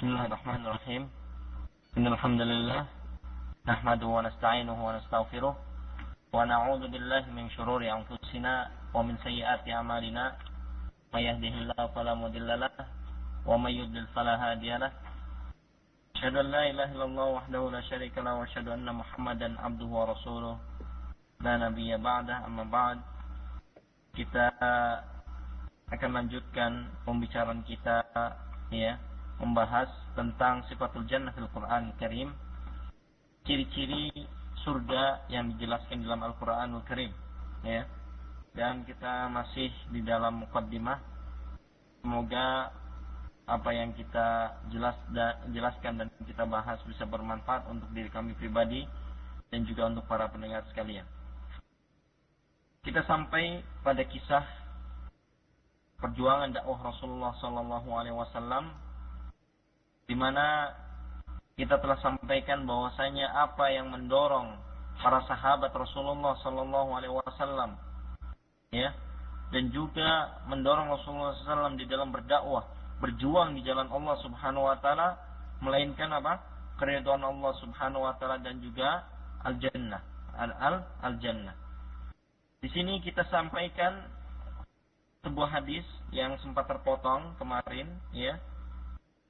Bismillahirrahmanirrahim. Innal hamdalillah nahmadu wa nasta'inuhu wa wa na'udzu billahi min shururi anfusina wa min sayyiati a'malina may yahdihillahu wa may yudlil fala hadiyalah. Asyhadu an la ilaha illallah Muhammadan abduhu rasuluh. La nabiyya ba'da amma ba'd. Kita akan lanjutkan pembicaraan kita ya membahas tentang sifatul jannah fil Quran Karim ciri-ciri surga yang dijelaskan dalam Al-Qur'anul Karim ya. Dan kita masih di dalam mukaddimah semoga apa yang kita jelas da, jelaskan dan kita bahas bisa bermanfaat untuk diri kami pribadi dan juga untuk para pendengar sekalian. Kita sampai pada kisah perjuangan dakwah Rasulullah Sallallahu Alaihi Wasallam di mana kita telah sampaikan bahwasanya apa yang mendorong para sahabat Rasulullah Sallallahu Alaihi Wasallam, ya, dan juga mendorong Rasulullah SAW di dalam berdakwah, berjuang di jalan Allah Subhanahu Wa Taala, melainkan apa? Keridhaan Allah Subhanahu Wa Taala dan juga al Jannah, al al al Jannah. Di sini kita sampaikan sebuah hadis yang sempat terpotong kemarin, ya,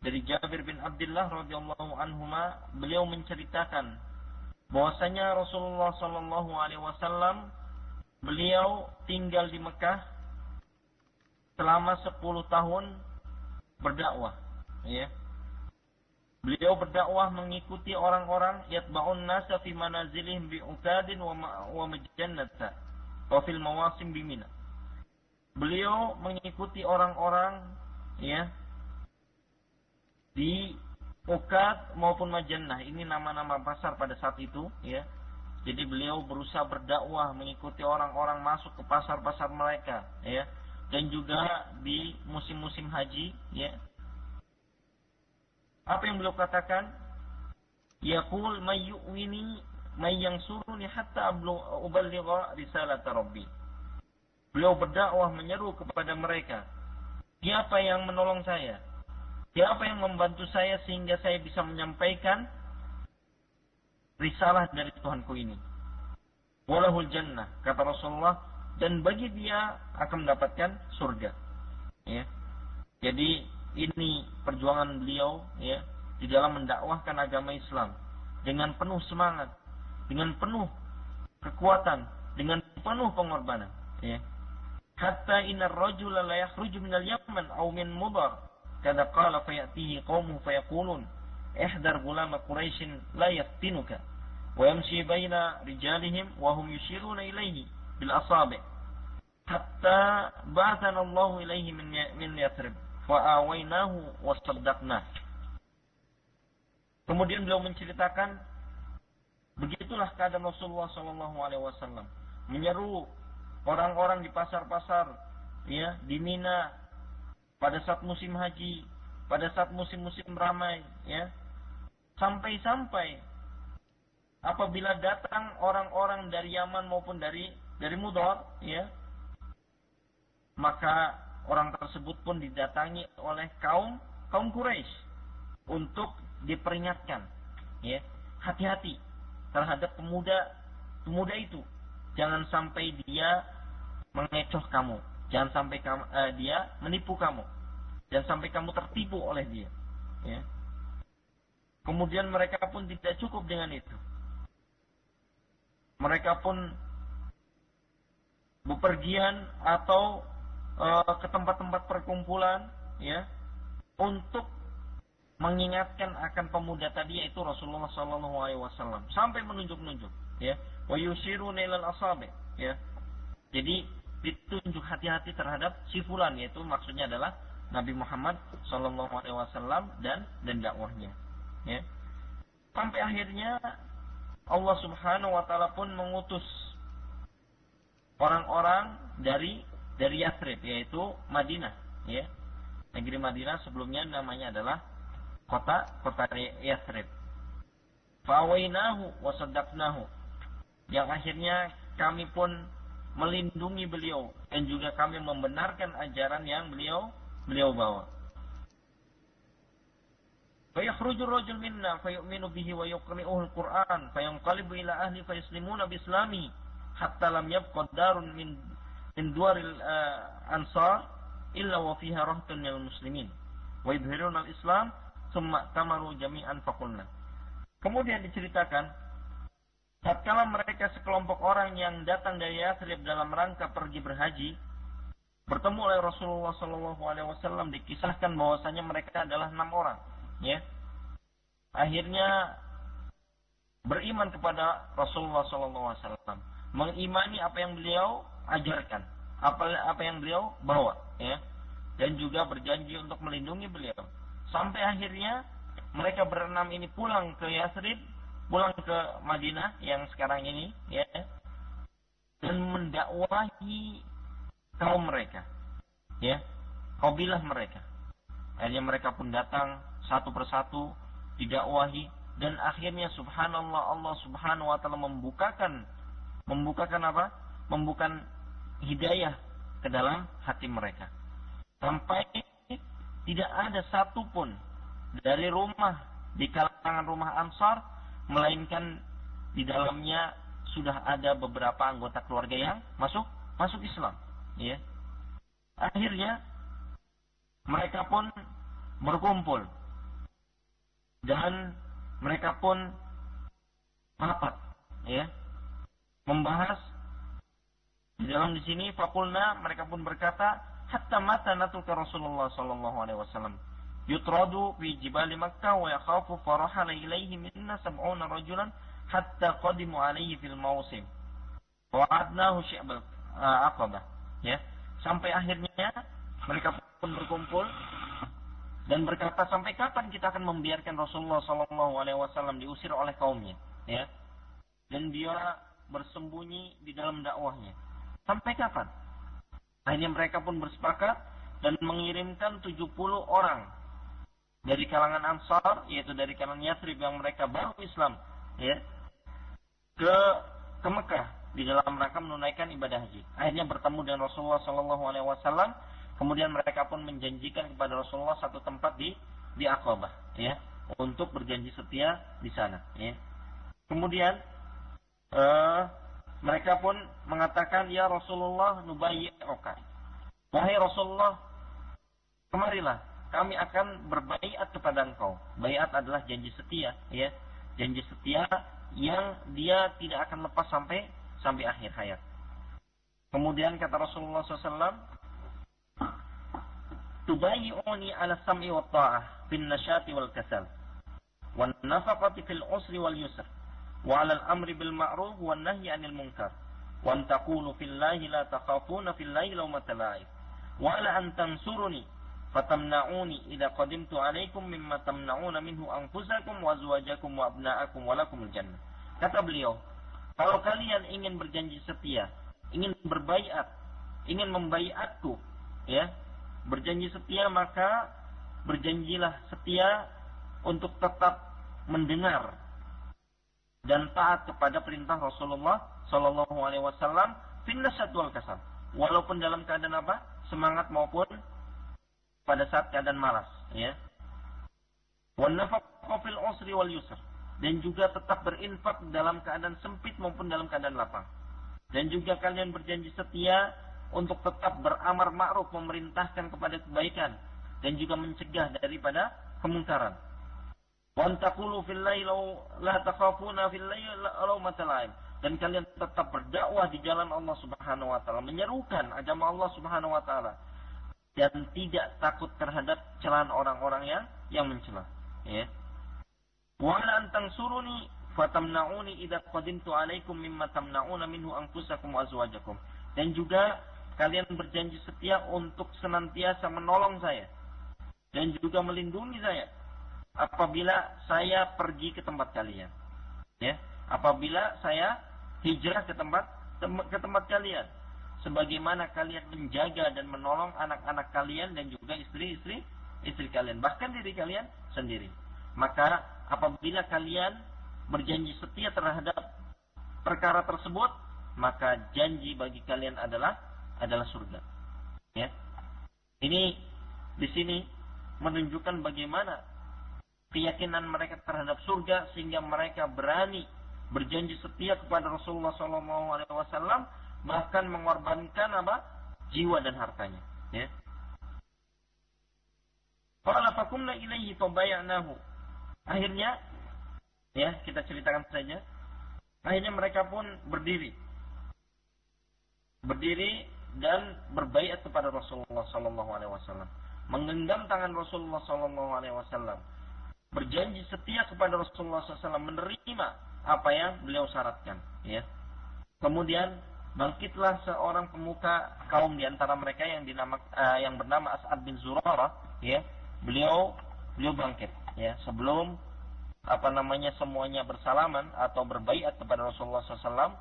dari Jabir bin Abdullah radhiyallahu anhuma beliau menceritakan bahwasanya Rasulullah sallallahu alaihi wasallam beliau tinggal di Mekah selama 10 tahun berdakwah ya Beliau berdakwah mengikuti orang-orang yatba'un nasa fi manazilihim bi utadin wa wa majannata wa fil mawasim bi Mina. Beliau mengikuti orang-orang ya di Ukat maupun Majannah. Ini nama-nama pasar pada saat itu, ya. Jadi beliau berusaha berdakwah mengikuti orang-orang masuk ke pasar-pasar mereka, ya. Dan juga di musim-musim haji, ya. Apa yang beliau katakan? Yaqul may yu'wini may yansuruni hatta uballigha risalat rabbi. Beliau berdakwah menyeru kepada mereka. Siapa yang menolong saya? Siapa yang membantu saya sehingga saya bisa menyampaikan risalah dari Tuhanku ini? Walahul jannah, kata Rasulullah, dan bagi dia akan mendapatkan surga. Ya. Jadi ini perjuangan beliau ya di dalam mendakwahkan agama Islam dengan penuh semangat, dengan penuh kekuatan, dengan penuh pengorbanan, ya. Hatta inna rajula la yakhruju minal Yaman aw min Mudar kada qala fa ya'tihi fayatihi fa yaqulun ihdar gulama quraishin la yaftinuka wa yamshi baina rijalihim wa hum yushiruna ilayhi bil asabi hatta ba'athana Allahu ilayhi min ya-, min Yathrib fa awaynahu wa saddaqna. Kemudian beliau menceritakan begitulah keadaan Rasulullah sallallahu Alaihi Wasallam menyeru orang-orang di pasar-pasar, ya di Mina, pada saat musim haji, pada saat musim-musim ramai, ya. Sampai-sampai apabila datang orang-orang dari Yaman maupun dari dari Mudar, ya, maka orang tersebut pun didatangi oleh kaum kaum Quraisy untuk diperingatkan, ya, hati-hati terhadap pemuda pemuda itu, jangan sampai dia mengecoh kamu, Jangan sampai kamu, uh, dia menipu kamu. Jangan sampai kamu tertipu oleh dia. Ya. Kemudian mereka pun tidak cukup dengan itu. Mereka pun bepergian atau uh, ke tempat-tempat perkumpulan ya untuk mengingatkan akan pemuda tadi yaitu Rasulullah Shallallahu Alaihi Wasallam sampai menunjuk-nunjuk ya wa yusiruna ilal asabi ya jadi ditunjuk hati-hati terhadap si fulan yaitu maksudnya adalah Nabi Muhammad Shallallahu Alaihi Wasallam dan dan dakwahnya. Ya. Sampai akhirnya Allah Subhanahu Wa Taala pun mengutus orang-orang dari dari Yathrib yaitu Madinah. Ya. Negeri Madinah sebelumnya namanya adalah kota kota Yathrib. Fawainahu wasadaknahu. Yang akhirnya kami pun melindungi beliau dan juga kami membenarkan ajaran yang beliau beliau bawa. Fayakhruju rajul minna fayu'minu bihi wa yuqri'uhu al-Qur'an fayanqalibu ila ahli fayaslimuna bislami hatta lam yabqa darun min min duaril eh, ansar illa wa fiha rahtun minal muslimin wa yudhiruna al-Islam thumma tamaru jami'an faqulna. Kemudian diceritakan tatkala mereka sekelompok orang yang datang dari Yathrib dalam rangka pergi berhaji bertemu oleh Rasulullah Shallallahu Alaihi Wasallam dikisahkan bahwasanya mereka adalah enam orang, ya. Akhirnya beriman kepada Rasulullah Shallallahu Alaihi Wasallam, mengimani apa yang beliau ajarkan, apa apa yang beliau bawa, ya, dan juga berjanji untuk melindungi beliau. Sampai akhirnya mereka berenam ini pulang ke Yasrib, pulang ke Madinah yang sekarang ini, ya, dan mendakwahi kaum mereka. Ya, kabilah mereka. Akhirnya mereka pun datang satu persatu didakwahi dan akhirnya subhanallah Allah subhanahu wa taala membukakan membukakan apa? Membukakan hidayah ke dalam hati mereka. Sampai tidak ada satupun dari rumah di kalangan rumah Ansar melainkan di dalamnya sudah ada beberapa anggota keluarga yang masuk masuk Islam ya. Akhirnya mereka pun berkumpul. Dan mereka pun rapat ya. Membahas. Di dalam di sini fakulna mereka pun berkata hatta mata natuka Rasulullah sallallahu alaihi wasallam yutradu fi jibali Makkah wa yakhafu farahala ilaihi minna sab'una rajulan hatta qadimu alaihi fil syi'bal uh, aqabah ya. Sampai akhirnya mereka pun berkumpul dan berkata sampai kapan kita akan membiarkan Rasulullah Shallallahu Alaihi Wasallam diusir oleh kaumnya? Ya. Dan dia bersembunyi di dalam dakwahnya. Sampai kapan? Akhirnya mereka pun bersepakat dan mengirimkan 70 orang dari kalangan Ansar yaitu dari kalangan Yathrib yang mereka baru Islam ya ke ke Mekah di dalam rangka menunaikan ibadah haji. Akhirnya bertemu dengan Rasulullah Shallallahu Alaihi Wasallam. Kemudian mereka pun menjanjikan kepada Rasulullah satu tempat di di Aqabah, ya, untuk berjanji setia di sana. Ya. Kemudian uh, mereka pun mengatakan, ya Rasulullah oka. Wahai Rasulullah, kemarilah kami akan berbaiat kepada engkau. Baiat adalah janji setia, ya, janji setia yang dia tidak akan lepas sampai sampai akhir hayat. Kemudian kata Rasulullah SAW, Tubayi'uni ala sam'i wa ta'ah bin nasyati wal kasal. Wa nafaqati fil usri wal yusr. Wa ala al-amri bil ma'ruf wa nahyi anil munkar. Wa an taqulu fillahi la takhafuna fillahi lawmata la'ib. Wa ala an tansuruni fatamna'uni idza qadimtu alaikum mimma tamna'una minhu anfusakum wa azwajakum wa abna'akum jannah. Kata beliau, kalau kalian ingin berjanji setia, ingin berbaiat, ingin membaiatku, ya, berjanji setia maka berjanjilah setia untuk tetap mendengar dan taat kepada perintah Rasulullah Shallallahu Alaihi Wasallam finnas wal kasal walaupun dalam keadaan apa semangat maupun pada saat keadaan malas ya wan fil usri wal yusr dan juga tetap berinfak dalam keadaan sempit maupun dalam keadaan lapang. Dan juga kalian berjanji setia untuk tetap beramar ma'ruf memerintahkan kepada kebaikan dan juga mencegah daripada kemungkaran. Wa antaqulu fillahi la takhafuna fillahi law dan kalian tetap berdakwah di jalan Allah Subhanahu wa taala, menyerukan agama Allah Subhanahu wa taala dan tidak takut terhadap celaan orang-orang yang yang mencela, ya. Wa la suruni fatamna'uni idza qadimtu alaikum mimma tamna'una minhu anfusakum wa azwajakum. Dan juga kalian berjanji setia untuk senantiasa menolong saya dan juga melindungi saya apabila saya pergi ke tempat kalian. Ya, apabila saya hijrah ke tempat ke tempat kalian sebagaimana kalian menjaga dan menolong anak-anak kalian dan juga istri-istri istri kalian bahkan diri kalian sendiri maka apabila kalian berjanji setia terhadap perkara tersebut, maka janji bagi kalian adalah adalah surga. Ya. Ini di sini menunjukkan bagaimana keyakinan mereka terhadap surga sehingga mereka berani berjanji setia kepada Rasulullah SAW bahkan mengorbankan apa? Jiwa dan hartanya ya. Qala fakumna fabayanahu akhirnya ya kita ceritakan saja. Akhirnya mereka pun berdiri. Berdiri dan berbaiat kepada Rasulullah sallallahu alaihi wasallam. Menggenggam tangan Rasulullah sallallahu alaihi wasallam. Berjanji setia kepada Rasulullah SAW menerima apa yang beliau syaratkan ya. Kemudian bangkitlah seorang pemuka kaum di antara mereka yang dinama uh, yang bernama As'ad bin Zurarah ya. Beliau beliau bangkit ya. Sebelum apa namanya semuanya bersalaman atau berbaiat kepada Rasulullah SAW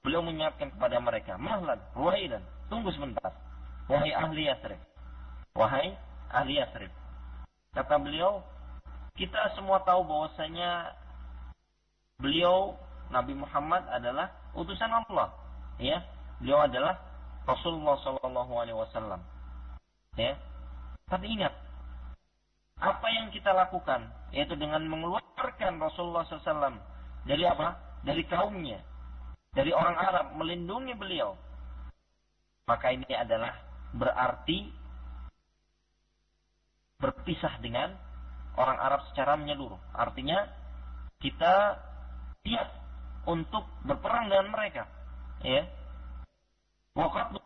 beliau mengingatkan kepada mereka mahlan ruhaidan tunggu sebentar. Wahai ahli Yathrib wahai ahli Yathrib. Kata beliau kita semua tahu bahwasanya beliau Nabi Muhammad adalah utusan Allah, ya. Beliau adalah Rasulullah Shallallahu Alaihi Wasallam, ya. Tapi ingat, apa yang kita lakukan, yaitu dengan mengeluarkan Rasulullah SAW dari apa? Dari kaumnya, dari orang Arab, melindungi beliau. Maka ini adalah berarti berpisah dengan orang Arab secara menyeluruh. Artinya kita siap untuk berperang dengan mereka. Ya.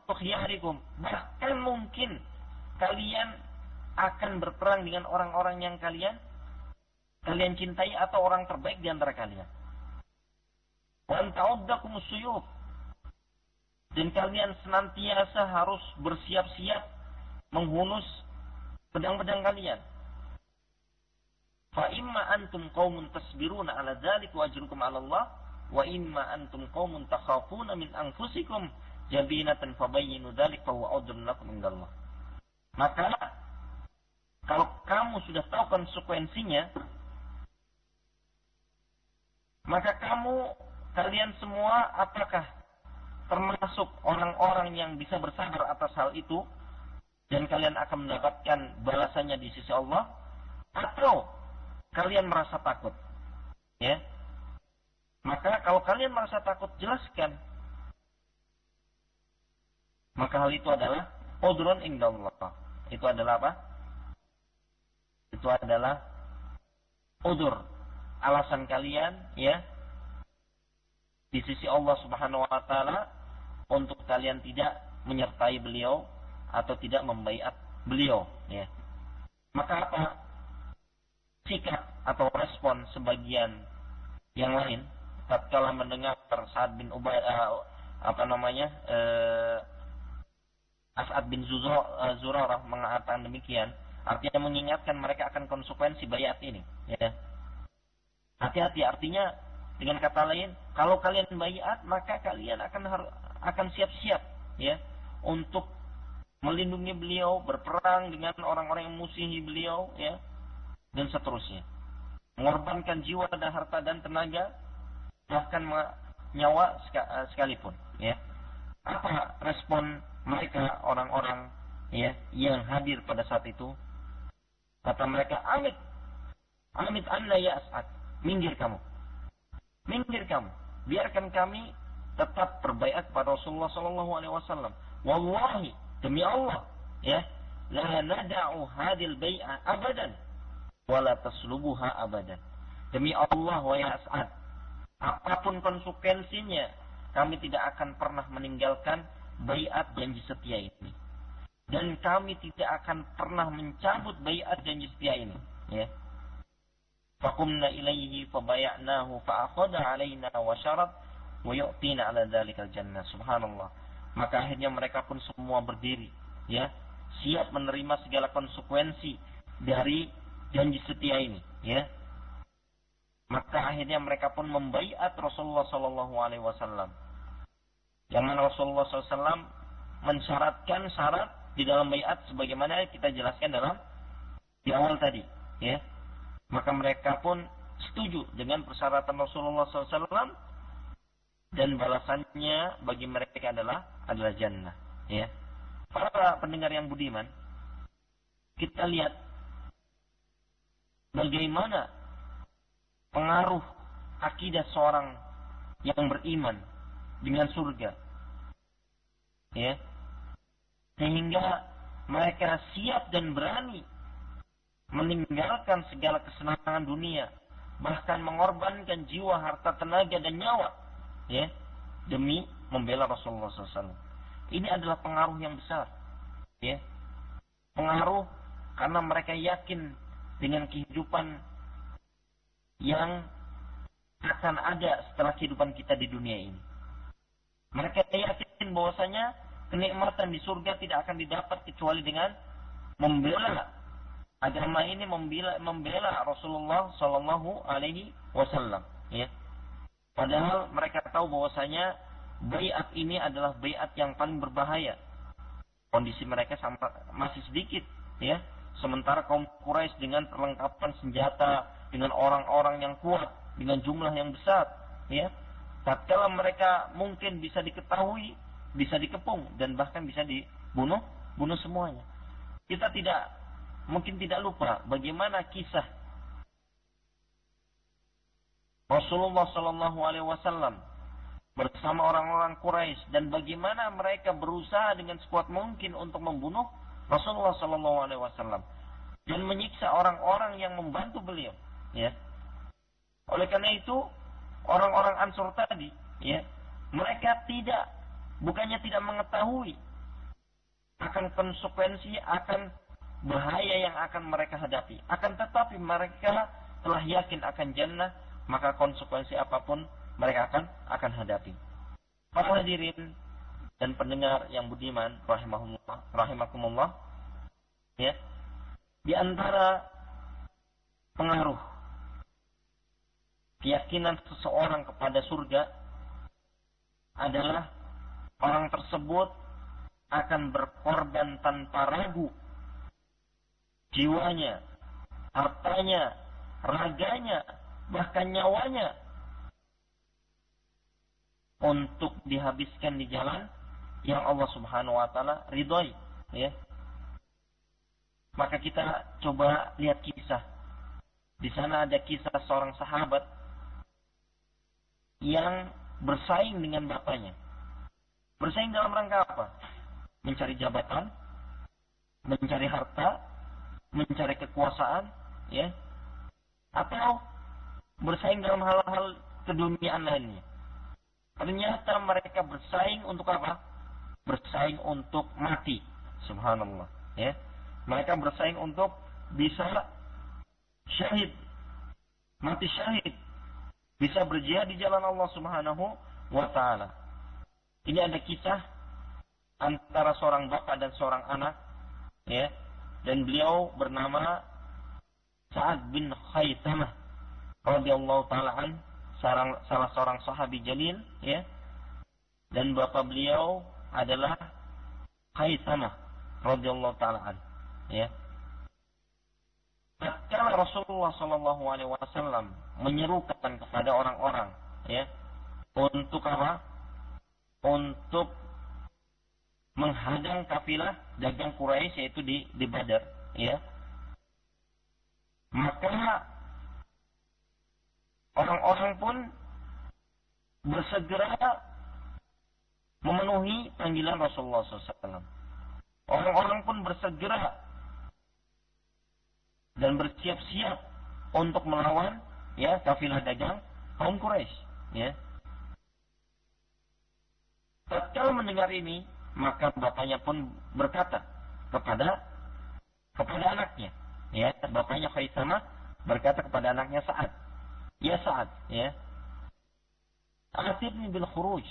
Khiyarikum. Bahkan mungkin kalian akan berperang dengan orang-orang yang kalian kalian cintai atau orang terbaik di antara kalian. Wan ta'uddakum suyuf. Dan kalian senantiasa harus bersiap-siap menghunus pedang-pedang kalian Fa imma antum qaumun tasbiruna ala dzalik wa ajrukum 'ala Allah wa imma antum qaumun takhafuna min anfusikum jabinatan fabayyinu dzalik fa huwa udrun lakum indallah. Maka kalau kamu sudah tahu konsekuensinya maka kamu kalian semua apakah termasuk orang-orang yang bisa bersabar atas hal itu dan kalian akan mendapatkan balasannya di sisi Allah atau kalian merasa takut. Ya. Kalau kalian merasa takut, jelaskan. Maka hal itu adalah udrun indallah. Itu adalah apa? Itu adalah udur. Alasan kalian ya di sisi Allah Subhanahu wa taala untuk kalian tidak menyertai beliau atau tidak membaiat beliau ya. Maka apa? sikap atau respon sebagian yang lain tatkala mendengar Sa'ad bin Ubay uh, apa namanya uh, As'ad bin Zurarah mengatakan demikian artinya mengingatkan mereka akan konsekuensi bayat ini ya hati-hati artinya dengan kata lain kalau kalian bayat maka kalian akan akan siap-siap ya untuk melindungi beliau berperang dengan orang-orang yang musuhi beliau ya dan seterusnya. Mengorbankan jiwa dan harta dan tenaga, bahkan nyawa eh, sekalipun. Ya. Apa respon mereka orang-orang ya yang hadir pada saat itu? Kata mereka, Amit, Amit anna ya as'ad. Minggir kamu. Minggir kamu. Biarkan kami tetap berbaikat kepada Rasulullah Sallallahu Alaihi Wasallam. Wallahi demi Allah, ya, la nada'u hadil bai'ah abadan wala taslubuha abadan. Demi Allah wa As'ad, apa pun konsekuensinya, kami tidak akan pernah meninggalkan bayat janji setia ini. Dan kami tidak akan pernah mencabut bayat janji setia ini. Ya. Fakumna ilaihi fabaya'nahu fa'akhada alaina wa syarat wa yu'tina ala dhalikal jannah. Subhanallah. Maka akhirnya mereka pun semua berdiri. ya Siap menerima segala konsekuensi dari janji setia ini, ya. Maka akhirnya mereka pun membaiat Rasulullah Shallallahu Alaihi Wasallam. Yang mana Rasulullah SAW mensyaratkan syarat di dalam bayat sebagaimana kita jelaskan dalam di awal tadi, ya. Maka mereka pun setuju dengan persyaratan Rasulullah SAW dan balasannya bagi mereka adalah adalah jannah, ya. Para pendengar yang budiman, kita lihat bagaimana pengaruh akidah seorang yang beriman dengan surga. Ya. Sehingga mereka siap dan berani meninggalkan segala kesenangan dunia, bahkan mengorbankan jiwa, harta, tenaga dan nyawa, ya, demi membela Rasulullah SAW. Ini adalah pengaruh yang besar, ya, pengaruh karena mereka yakin dengan kehidupan yang akan ada setelah kehidupan kita di dunia ini. Mereka yakin bahwasanya kenikmatan di surga tidak akan didapat kecuali dengan membela agama ini membela membela Rasulullah Shallallahu Alaihi Wasallam. Ya. Padahal mereka tahu bahwasanya bayat ini adalah bayat yang paling berbahaya. Kondisi mereka sampai masih sedikit, ya. Sementara kaum Quraisy dengan perlengkapan senjata, dengan orang-orang yang kuat, dengan jumlah yang besar, ya. Tatkala mereka mungkin bisa diketahui, bisa dikepung dan bahkan bisa dibunuh, bunuh semuanya. Kita tidak mungkin tidak lupa bagaimana kisah Rasulullah Shallallahu Alaihi Wasallam bersama orang-orang Quraisy dan bagaimana mereka berusaha dengan sekuat mungkin untuk membunuh Rasulullah Shallallahu Alaihi Wasallam dan menyiksa orang-orang yang membantu beliau. Ya. Oleh karena itu orang-orang Ansor tadi, ya, mereka tidak bukannya tidak mengetahui akan konsekuensi akan bahaya yang akan mereka hadapi. Akan tetapi mereka telah yakin akan jannah, maka konsekuensi apa pun mereka akan akan hadapi. Para hadirin dan pendengar yang budiman rahimahumullah rahimakumullah ya di antara pengaruh keyakinan seseorang kepada surga adalah orang tersebut akan berkorban tanpa ragu jiwanya, hartanya, raganya, bahkan nyawanya untuk dihabiskan di jalan yang Allah Subhanahu wa taala ridhoi, ya. Maka kita coba lihat kisah. Di sana ada kisah seorang sahabat yang bersaing dengan bapaknya. Bersaing dalam rangka apa? Mencari jabatan, mencari harta, mencari kekuasaan, ya, atau bersaing dalam hal-hal keduniaan lainnya. Ternyata mereka bersaing untuk apa? Bersaing untuk mati. Subhanallah. Ya. Mereka bersaing untuk bisa syahid. Mati syahid. Bisa berjihad di jalan Allah Subhanahu wa taala. Ini ada kisah antara seorang bapak dan seorang anak ya. Dan beliau bernama Sa'ad bin Khaitamah radhiyallahu taala an salah, salah seorang sahabi jalil ya. Dan bapak beliau adalah Khaitamah radhiyallahu taala an ya. Tatkala Rasulullah Shallallahu Alaihi Wasallam menyerukan kepada orang-orang, ya, untuk apa? Untuk menghadang kafilah dagang Quraisy yaitu di di Badar ya maka orang-orang pun bersegera memenuhi panggilan Rasulullah SAW. Orang-orang pun bersegera dan bersiap-siap untuk melawan ya kafilah dagang kaum Quraisy. Ya. Tatkala mendengar ini, maka bapaknya pun berkata kepada kepada anaknya ya. Bapaknya Khaisama berkata kepada anaknya Sa'ad. Ya Sa'ad ya. Asibni bil khuruj.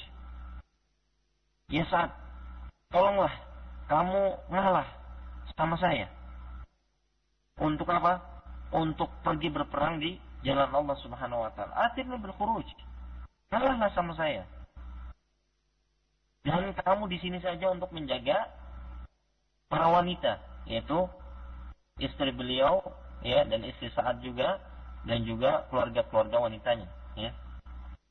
Ya Sa'ad tolonglah kamu ngalah sama saya. Untuk apa? Untuk pergi berperang di jalan Allah Subhanahu wa taala Asibni bil khuruj ngalahlah sama saya dan kamu di sini saja untuk menjaga para wanita, yaitu istri beliau, ya, dan istri saat juga, dan juga keluarga-keluarga wanitanya, ya.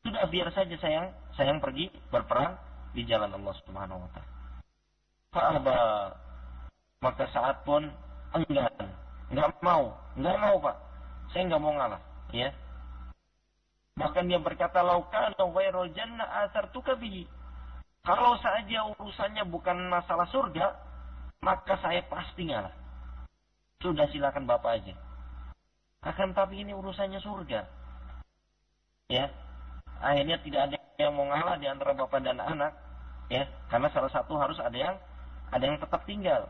Sudah biar saja sayang, sayang pergi berperang di jalan Allah Subhanahu wa taala. Maka saat pun enggan, enggak mau, enggak mau Pak. Saya nggak mau ngalah, ya. Bahkan dia berkata, "Laukan ghairul jannah asartuka bihi." Kalau saja urusannya bukan masalah surga, maka saya pasti ngalah. Sudah silakan Bapak aja. Akan tapi ini urusannya surga. Ya. Akhirnya tidak ada yang mau ngalah di antara bapak dan anak, ya. Karena salah satu harus ada yang ada yang tetap tinggal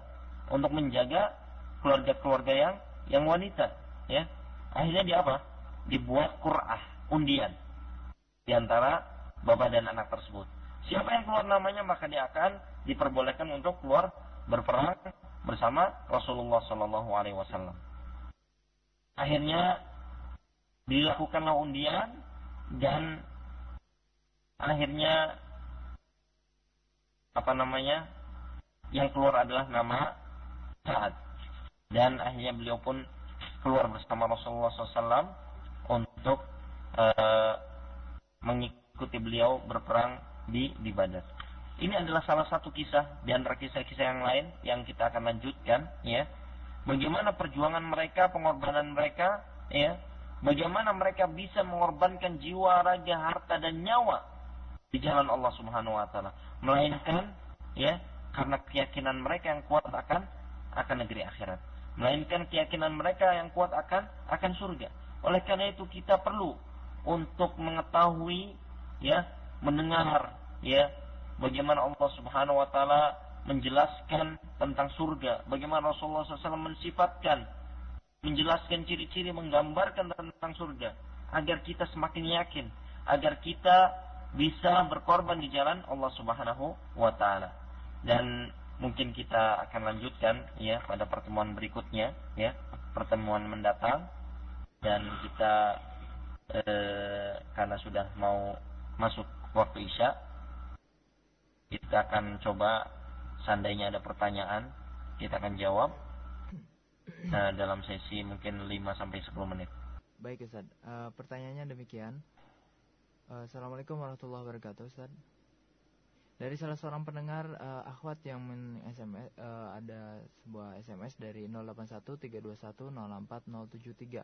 untuk menjaga keluarga-keluarga yang yang wanita, ya. Akhirnya dia apa? Dibuat Qur'ah, undian di antara bapak dan anak tersebut. Siapa yang keluar namanya maka dia akan diperbolehkan untuk keluar berperang bersama Rasulullah Shallallahu Alaihi Wasallam. Akhirnya dilakukanlah undian dan akhirnya apa namanya yang keluar adalah nama Sa'ad dan akhirnya beliau pun keluar bersama Rasulullah SAW untuk uh, mengikuti beliau berperang di di Badar. Ini adalah salah satu kisah di antara kisah-kisah yang lain yang kita akan lanjutkan ya. Bagaimana perjuangan mereka, pengorbanan mereka ya. Bagaimana mereka bisa mengorbankan jiwa, raga, harta dan nyawa di jalan Allah Subhanahu wa taala. Melainkan ya karena keyakinan mereka yang kuat akan akan negeri akhirat. Melainkan keyakinan mereka yang kuat akan akan surga. Oleh karena itu kita perlu untuk mengetahui ya, mendengar ya bagaimana Allah Subhanahu wa taala menjelaskan tentang surga, bagaimana Rasulullah SAW mensifatkan, menjelaskan ciri-ciri, menggambarkan tentang surga, agar kita semakin yakin, agar kita bisa berkorban di jalan Allah Subhanahu wa taala. Dan mungkin kita akan lanjutkan ya pada pertemuan berikutnya ya, pertemuan mendatang dan kita eh, karena sudah mau masuk waktu Isya kita akan coba seandainya ada pertanyaan kita akan jawab uh, dalam sesi mungkin 5 sampai 10 menit. Baik Ustaz, uh, pertanyaannya demikian. Uh, Assalamualaikum warahmatullahi wabarakatuh Ustaz. Dari salah seorang pendengar uh, akhwat yang men SMS uh, ada sebuah SMS dari 0813210473.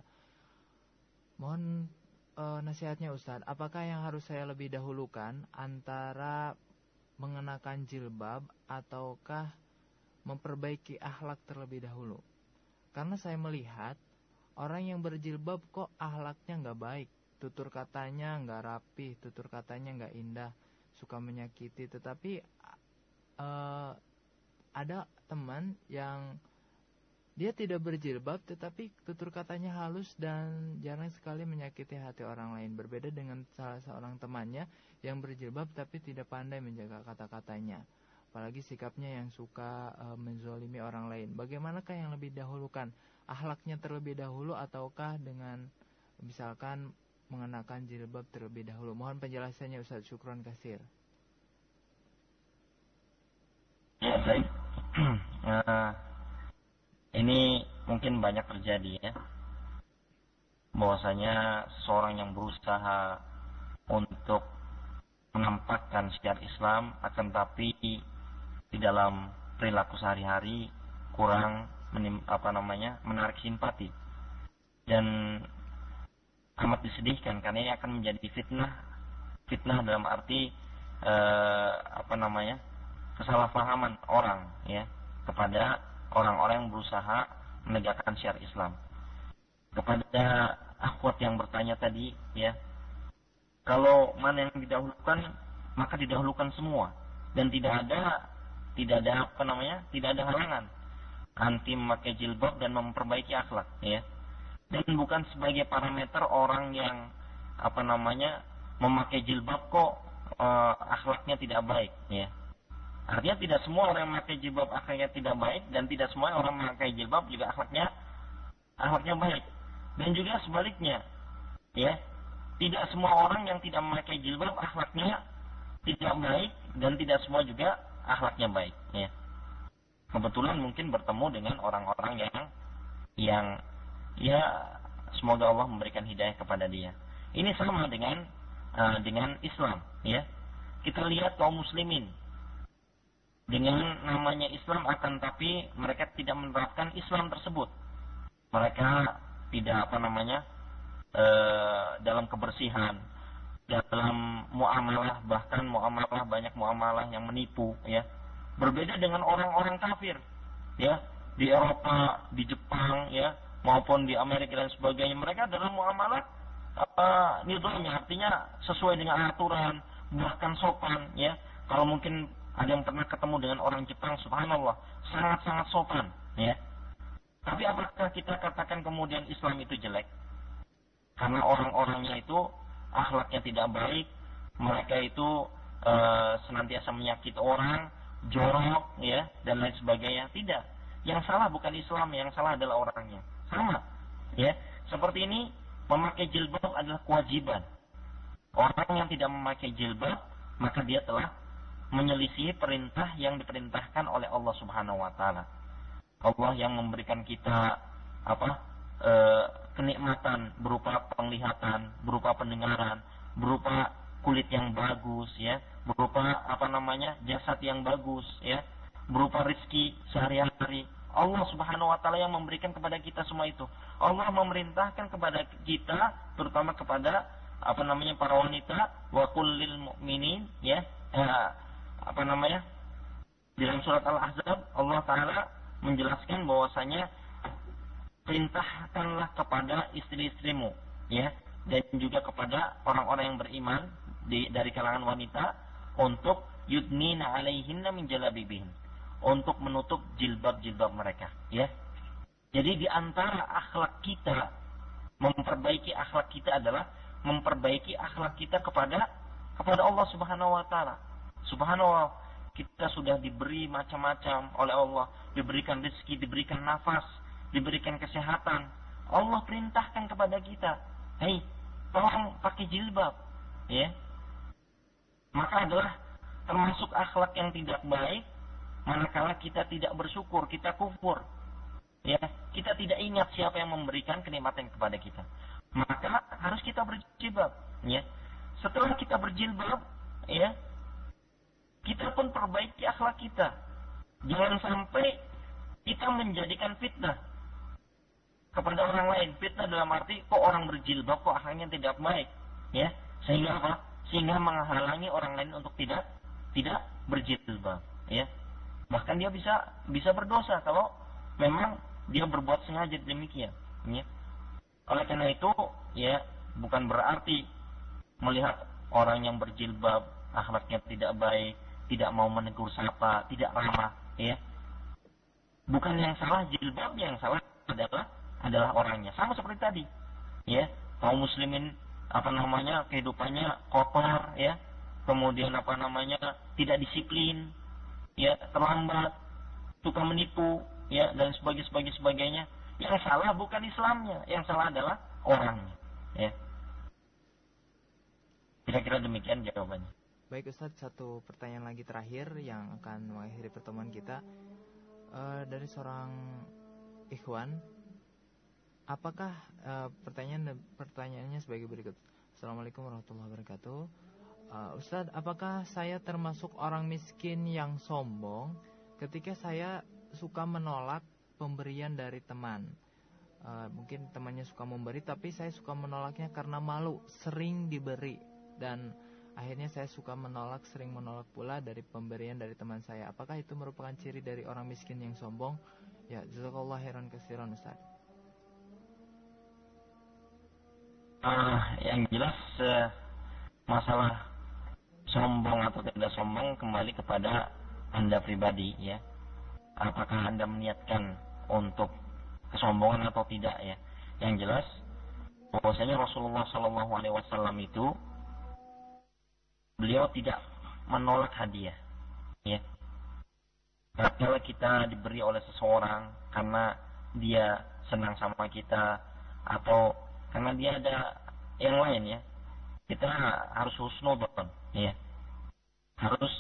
Mohon uh, nasihatnya Ustaz, apakah yang harus saya lebih dahulukan antara mengenakan jilbab ataukah memperbaiki akhlak terlebih dahulu. Karena saya melihat orang yang berjilbab kok akhlaknya nggak baik, tutur katanya nggak rapi, tutur katanya nggak indah, suka menyakiti. Tetapi uh, ada teman yang dia tidak berjilbab tetapi tutur katanya halus dan jarang sekali menyakiti hati orang lain. Berbeda dengan salah seorang temannya yang berjilbab tapi tidak pandai menjaga kata-katanya. Apalagi sikapnya yang suka e, menzolimi orang lain. Bagaimanakah yang lebih dahulukan? Ahlaknya terlebih dahulu ataukah dengan misalkan mengenakan jilbab terlebih dahulu? Mohon penjelasannya Ustaz Syukron Kasir. Ya, baik. uh, ini mungkin banyak terjadi ya. Bahwasanya seorang yang berusaha untuk menampakkan syiar Islam akan tapi di dalam perilaku sehari-hari kurang menim, apa namanya menarik simpati. Dan amat disedihkan karena ini akan menjadi fitnah. Fitnah dalam arti eh, apa namanya kesalahpahaman orang ya kepada orang-orang yang berusaha menegakkan syiar Islam. Kepada akhwat yang bertanya tadi, ya, kalau mana yang didahulukan, maka didahulukan semua dan tidak ada tidak ada apa namanya, tidak ada halangan anti memakai jilbab dan memperbaiki akhlak, ya. Dan bukan sebagai parameter orang yang apa namanya memakai jilbab kok uh, akhlaknya tidak baik, ya Artinya tidak semua orang yang memakai jilbab akhlaknya tidak baik dan tidak semua orang memakai jilbab juga akhlaknya akhlaknya baik. Dan juga sebaliknya, ya, tidak semua orang yang tidak memakai jilbab akhlaknya tidak baik dan tidak semua juga akhlaknya baik, ya. Kebetulan mungkin bertemu dengan orang-orang yang yang ya semoga Allah memberikan hidayah kepada dia. Ini sama dengan uh, dengan Islam, ya. Kita lihat kaum muslimin dengan namanya Islam akan tapi mereka tidak menerapkan Islam tersebut. Mereka tidak apa namanya e, dalam kebersihan dalam muamalah bahkan muamalah banyak muamalah yang menipu ya. Berbeda dengan orang-orang kafir ya. Di Eropa di Jepang ya maupun di Amerika dan sebagainya. Mereka dalam muamalah apa nilainya artinya sesuai dengan aturan bahkan sopan ya. Kalau mungkin ada yang pernah ketemu dengan orang Jepang subhanallah sangat-sangat sopan ya tapi apakah kita katakan kemudian Islam itu jelek karena orang-orangnya itu akhlaknya tidak baik, mereka itu e, senantiasa menyakiti orang, jorok, ya, dan lain sebagainya. Tidak. Yang salah bukan Islam, yang salah adalah orangnya. Sama. Ya. Seperti ini, memakai jilbab adalah kewajiban. Orang yang tidak memakai jilbab, maka dia telah menyelisihi perintah yang diperintahkan oleh Allah Subhanahu wa taala. Allah yang memberikan kita apa? E, kenikmatan berupa penglihatan, berupa pendengaran, berupa kulit yang bagus ya, berupa apa namanya? jasad yang bagus ya, berupa rizki sehari-hari. Allah Subhanahu wa taala yang memberikan kepada kita semua itu. Allah memerintahkan kepada kita terutama kepada apa namanya para wanita wa kullil mu'minin ya, apa namanya? Dalam surat Al-Ahzab Allah taala menjelaskan bahwasanya perintahkanlah kepada istri-istrimu ya dan juga kepada orang-orang yang beriman di, dari kalangan wanita untuk yudnina alaihinna min jalabibihin untuk menutup jilbab-jilbab mereka ya jadi di antara akhlak kita memperbaiki akhlak kita adalah memperbaiki akhlak kita kepada kepada Allah Subhanahu wa taala subhanallah kita sudah diberi macam-macam oleh Allah diberikan rezeki diberikan nafas diberikan kesehatan. Allah perintahkan kepada kita, hei, tolong pakai jilbab, ya. Maka adalah termasuk akhlak yang tidak baik manakala kita tidak bersyukur, kita kufur. Ya, kita tidak ingat siapa yang memberikan kenikmatan kepada kita. Maka harus kita berjilbab, ya. Setelah kita berjilbab, ya, kita pun perbaiki akhlak kita. Jangan sampai kita menjadikan fitnah kepada orang lain. Fitnah dalam arti kok orang berjilbab kok akhirnya tidak baik, ya. Sehingga apa? Sehingga menghalangi orang lain untuk tidak tidak berjilbab, ya. Bahkan dia bisa bisa berdosa kalau memang dia berbuat sengaja demikian, ya. Oleh karena itu, ya, bukan berarti melihat orang yang berjilbab akhlaknya tidak baik, tidak mau menegur sapa, tidak ramah, ya. Bukan yang salah jilbab, yang salah adalah adalah orangnya. Sama seperti tadi. Ya, kaum muslimin apa namanya kehidupannya kotor ya. Kemudian apa namanya tidak disiplin, ya, terlambat, suka menipu, ya, dan sebagainya sebagainya sebagainya. Yang salah bukan Islamnya, yang salah adalah orangnya, ya. Kira-kira demikian jawabannya. Baik Ustadz, satu pertanyaan lagi terakhir yang akan mengakhiri pertemuan kita uh, dari seorang ikhwan Apakah uh, pertanyaan pertanyaannya sebagai berikut? Assalamualaikum warahmatullahi wabarakatuh. Uh, Ustadz, apakah saya termasuk orang miskin yang sombong ketika saya suka menolak pemberian dari teman? Uh, mungkin temannya suka memberi, tapi saya suka menolaknya karena malu, sering diberi dan akhirnya saya suka menolak, sering menolak pula dari pemberian dari teman saya. Apakah itu merupakan ciri dari orang miskin yang sombong? Ya, jazakallah heran kesiran Ustadz. uh, yang jelas uh, masalah sombong atau tidak sombong kembali kepada anda pribadi ya apakah anda meniatkan untuk kesombongan atau tidak ya yang jelas bahwasanya Rasulullah Wasallam itu beliau tidak menolak hadiah ya. Kalau kita diberi oleh seseorang karena dia senang sama kita atau karena dia ada yang lain ya kita harus husnudon ya. Harus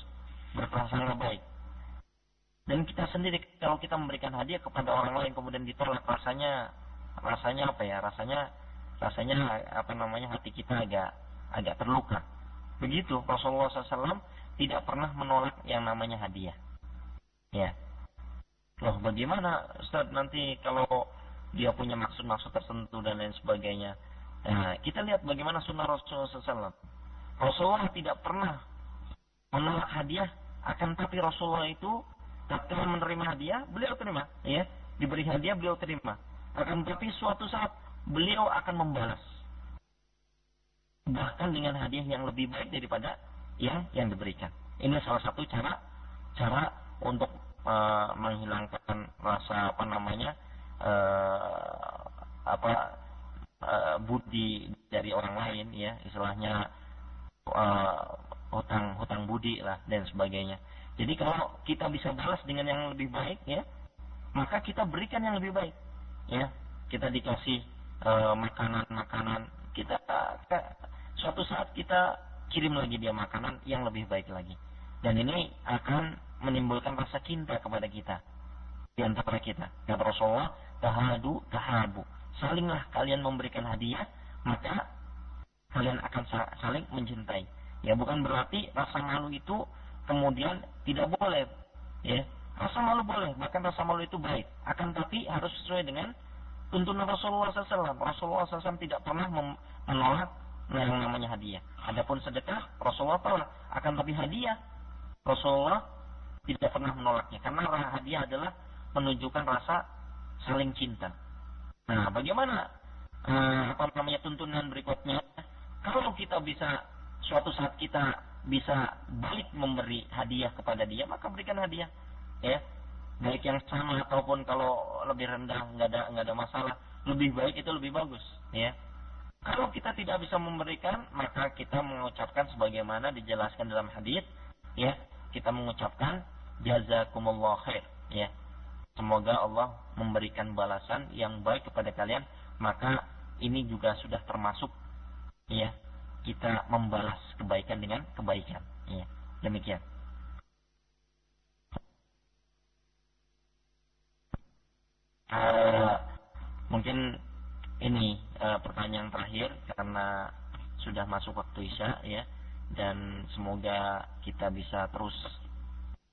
berprasangka baik. Dan kita sendiri kalau kita memberikan hadiah kepada orang lain kemudian ditolak rasanya rasanya apa ya? Rasanya rasanya apa namanya? Hati kita agak agak terluka begitu Rasulullah SAW tidak pernah menolak yang namanya hadiah ya loh bagaimana Ustaz nanti kalau dia punya maksud-maksud tertentu dan lain sebagainya. Nah, kita lihat bagaimana sunnah Rasulullah SAW. Rasulullah tidak pernah menolak hadiah, akan tapi Rasulullah itu ketika menerima hadiah, beliau terima, ya, diberi hadiah beliau terima. Akan tapi suatu saat beliau akan membalas, bahkan dengan hadiah yang lebih baik daripada yang yang diberikan. Ini salah satu cara cara untuk uh, menghilangkan rasa apa namanya uh, apa uh, budi dari orang lain ya istilahnya uh, hutang hutang budi lah dan sebagainya. Jadi kalau kita bisa balas dengan yang lebih baik ya, maka kita berikan yang lebih baik. Ya, kita dikasih makanan-makanan, uh, kita suatu saat kita kirim lagi dia makanan yang lebih baik lagi. Dan ini akan menimbulkan rasa cinta kepada kita di antara kita. Kata Rasulullah, tahadu tahabu. Salinglah kalian memberikan hadiah, maka kalian akan saling mencintai. Ya bukan berarti rasa malu itu kemudian tidak boleh. Ya, rasa malu boleh, bahkan rasa malu itu baik. Akan tapi harus sesuai dengan tuntunan Rasulullah SAW. Rasulullah SAW tidak pernah menolak yang namanya hadiah. Adapun sedekah, Rasulullah tahu akan tapi hadiah Rasulullah tidak pernah menolaknya karena hadiah adalah menunjukkan rasa saling cinta. Nah, bagaimana uh, apa namanya tuntunan berikutnya? Kalau kita bisa suatu saat kita bisa balik memberi hadiah kepada dia, maka berikan hadiah, ya. Baik yang sama ataupun kalau lebih rendah nggak ada nggak ada masalah, lebih baik itu lebih bagus, ya. Kalau kita tidak bisa memberikan, maka kita mengucapkan sebagaimana dijelaskan dalam hadis, ya, kita mengucapkan jazakumullah khair, ya. Semoga Allah memberikan balasan yang baik kepada kalian, maka ini juga sudah termasuk ya kita membalas kebaikan dengan kebaikan. Ya, demikian. Uh, mungkin ini uh, pertanyaan terakhir karena sudah masuk waktu isya ya. Dan semoga kita bisa terus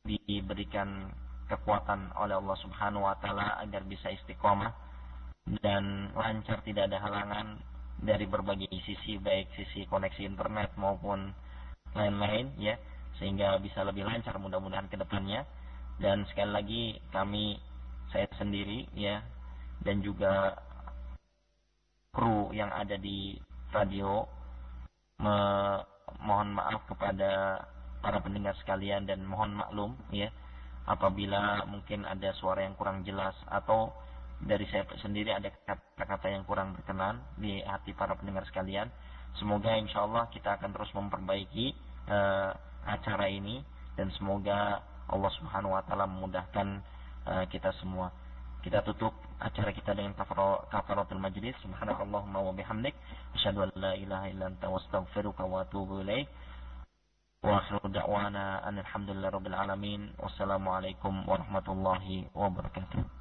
diberikan kekuatan oleh Allah Subhanahu wa taala agar bisa istiqomah dan lancar tidak ada halangan dari berbagai sisi baik sisi koneksi internet maupun lain-lain ya sehingga bisa lebih lancar mudah-mudahan ke depannya. Dan sekali lagi kami saya sendiri ya dan juga kru yang ada di radio mohon maaf kepada para pendengar sekalian dan mohon maklum ya apabila mungkin ada suara yang kurang jelas atau dari saya sendiri ada kata-kata yang kurang berkenan di hati para pendengar sekalian. Semoga insya Allah kita akan terus memperbaiki uh, acara ini dan semoga Allah Subhanahu Wa Taala memudahkan Eh, kita semua. Kita tutup acara kita dengan kafaratul majlis. Subhanakallahumma wa bihamdik. Asyadu an la ilaha illa anta wa astaghfiruka wa atubu ilaih. Wa akhiru da'wana anilhamdulillahi rabbil alamin. Wassalamualaikum warahmatullahi wabarakatuh.